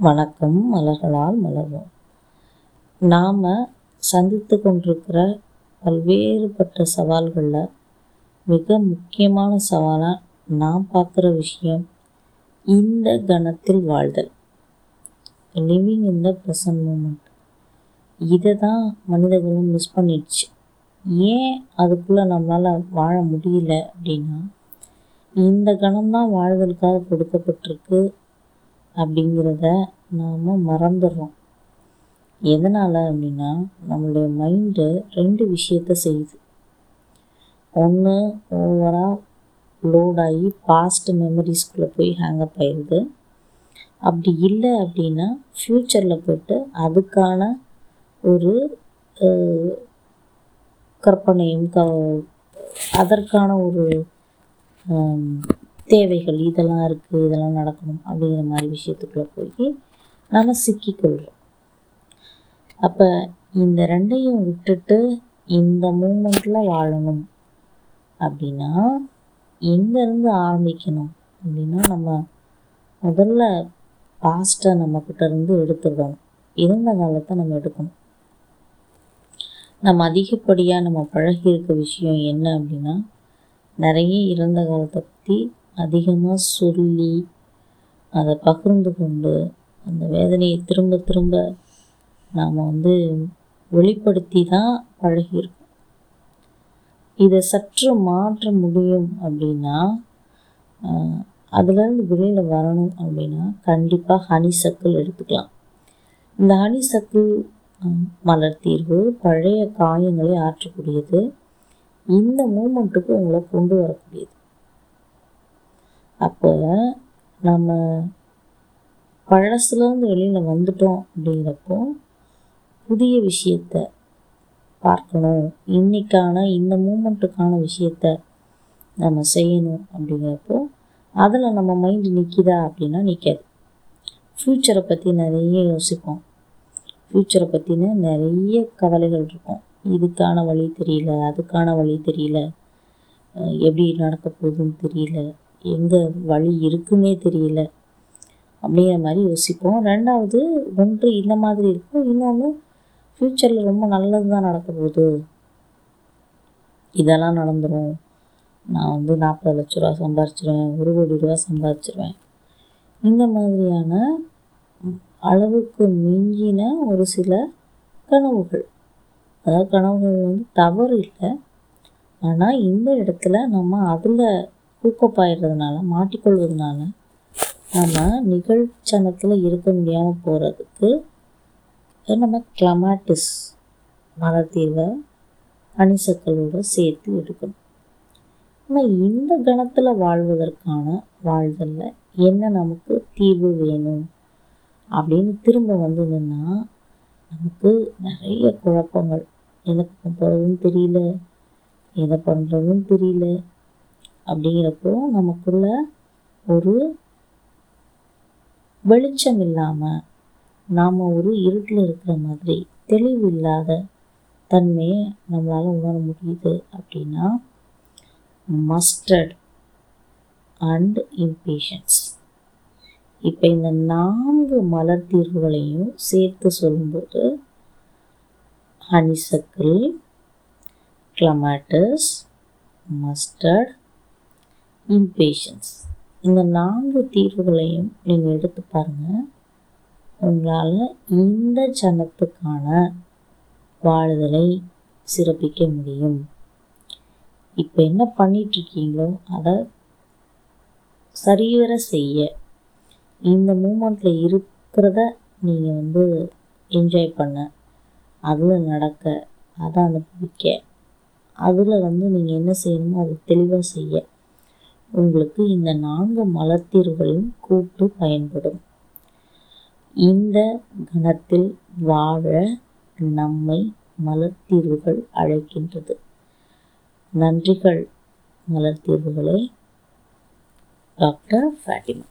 வணக்கம் மலர்களால் மலர்வோம். நாம் சந்தித்து கொண்டிருக்கிற பல்வேறுபட்ட சவால்களில் மிக முக்கியமான சவாலாக நான் பார்க்குற விஷயம் இந்த கணத்தில் வாழ்தல். Living in the present moment இதை தான் மனிதர்களும் மிஸ் பண்ணிடுச்சு. ஏன் அதுக்குள்ளே நம்மளால் வாழ முடியல அப்படின்னா இந்த கணம்தான் வாழ்தலுக்காக கொடுக்கப்பட்டிருக்கு அப்படிங்கிறத நாம் மறந்துடுறோம். எதனால் அப்படின்னா நம்மளுடைய மைண்டு ரெண்டு விஷயத்த செய்யுது. ஒன்று ஓவராக லோடாகி பாஸ்ட் மெமரிஸ்குள்ளே போய் ஹேங்கப் ஆயிடுது அப்படி இல்லை அப்படின்னா ஃப்யூச்சரில் போய்ட்டு அதுக்கான ஒரு கற்பனையும் க அதற்கான ஒரு தேவைகள் இதெல்லாம் இருக்குது இதெல்லாம் நடக்கணும் அப்படிங்கிற மாதிரி விஷயத்துக்குள்ளே போய் நம்ம சிக்கிக்கொள்கிறோம் அப்போ இந்த ரெண்டையும் விட்டுட்டு இந்த மூமெண்ட்டில் வாழணும் அப்படின்னா எங்கேருந்து ஆரம்பிக்கணும் அப்படின்னா நம்ம முதல்ல பாஸ்ட்டை நம்மக்கிட்ட இருந்து எடுத்துடணும். இருந்த காலத்தை நம்ம எடுக்கணும். நம்ம அதிகப்படியாக நம்ம பழகி இருக்க விஷயம் என்ன அப்படின்னா நிறைய இறந்த காலத்தை பற்றி அதிகமாக சொல்லி அதை பகிர்ந்து கொண்டு அந்த வேதனையை திரும்ப திரும்ப நாம் வந்து வெளிப்படுத்தி தான் பழகியிருக்கோம். இதை சற்று மாற்ற முடியும் அப்படின்னா அதுலேருந்து வெளியில் வரணும் அப்படின்னா கண்டிப்பாக ஹனி சர்க்கிள் எடுத்துக்கலாம். இந்த ஹனி சர்க்கிள் மலர் தீர்வு பழைய காயங்களை ஆற்றக்கூடியது. இந்த மூமெண்ட்டுக்கு உங்களை கொண்டு வரக்கூடியது. அப்போ நம்ம பழசுலேருந்து வெளியில் வந்துட்டோம் அப்படிங்கிறப்போ புதிய விஷயத்த பார்க்கணும். இன்னைக்கான இந்த மூமெண்ட்டுக்கான விஷயத்த நம்ம செய்யணும் அப்படிங்கிறப்போ அதில் நம்ம மைண்டு நிற்கிதா அப்படின்னா நிற்காது ஃப்யூச்சரை பற்றி நிறைய யோசிப்போம். ஃப்யூச்சரை பற்றின நிறைய கவலைகள் இருக்கும். இதுக்கான வழி தெரியல அதுக்கான வழி தெரியல எப்படி நடக்க போகுதுன்னு தெரியல எங்கே வழி இருக்குன்னே தெரியல. அப்படிங்கிற மாதிரி யோசிப்போம். ரெண்டாவது ஒன்று இந்த மாதிரி இருக்கும். இன்னொன்று ஃப்யூச்சரில் ரொம்ப நல்லது தான் நடக்க போகுது. இதெல்லாம் நடந்துடும் நான் வந்து நாற்பது லட்ச ரூபா சம்பாரிச்சிருவேன். ஒரு கோடி ரூபா சம்பாரிச்சிருவேன். இந்த மாதிரியான அளவுக்கு மிஞ்சின ஒரு சில கனவுகள். அதாவது கனவுகள் வந்து தவறு இல்லை. ஆனால் இந்த இடத்துல நம்ம அதில் ஊக்கப்பாயிடுறதுனால மாட்டிக்கொள்வதனால நம்ம நிகழ்ச்சனத்தில் இருக்க முடியாமல் போகிறதுக்கு நம்ம கிளமாட்டிஸ் மலத்தீவை தீர்வை அணிசக்களோடு சேர்த்து எடுக்கணும். ஆனால் இந்த கணத்தில் வாழ்வதற்கான வாழ்தலில் என்ன நமக்கு தீர்வு வேணும் அப்படின்னு திரும்ப வந்ததுன்னா நமக்கு நிறைய குழப்பங்கள். எதை போகிறதும் போகிறதுன்னு தெரியல எதை பண்ணுறதுன்னு தெரியல அப்படிங்கிறப்போ நமக்குள்ள ஒரு வெளிச்சம் இல்லாமல் நாம் ஒரு இருட்டில் இருக்கிற மாதிரி தெளிவு இல்லாத தன்மையை நம்மளால் உணர முடியுது அப்படின்னா மஸ்டர்ட் அண்ட் இம்பேஷன்ஸ் இப்போ இந்த நான்கு மலர் தீர்வுகளையும் சேர்த்து சொல்லும்போது ஹனிசக்கிள் கிளமேட்டஸ் மஸ்டர்ட் இம்பேஷன்ஸ் இந்த நான்கு தீர்வுகளையும் நீங்கள் எடுத்து பாருங்கள் உங்களால் இந்த ஜனத்துக்கான வாழுதலை சிறப்பிக்க முடியும். இப்போ என்ன பண்ணிகிட்ருக்கீங்களோ அதை சரிவர செய்ய. இந்த மூமெண்ட்டில் இருக்கிறத நீங்கள் வந்து என்ஜாய் பண்ண. அதில் நடக்க அதை அனுபவிக்க. அதில் வந்து நீங்கள் என்ன செய்யணுமோ அதை தெளிவாக செய்ய. உங்களுக்கு இந்த நான்கு மலத்தீர்வுகளின் கூட்டு பயன்படும். இந்த கணத்தில் வாழ நம்மை மலர்த்தீர்வுகள் அழைக்கின்றது. நன்றிகள் மலர்த்தீர்வுகளே டாக்டர் ஃபேட்டிமா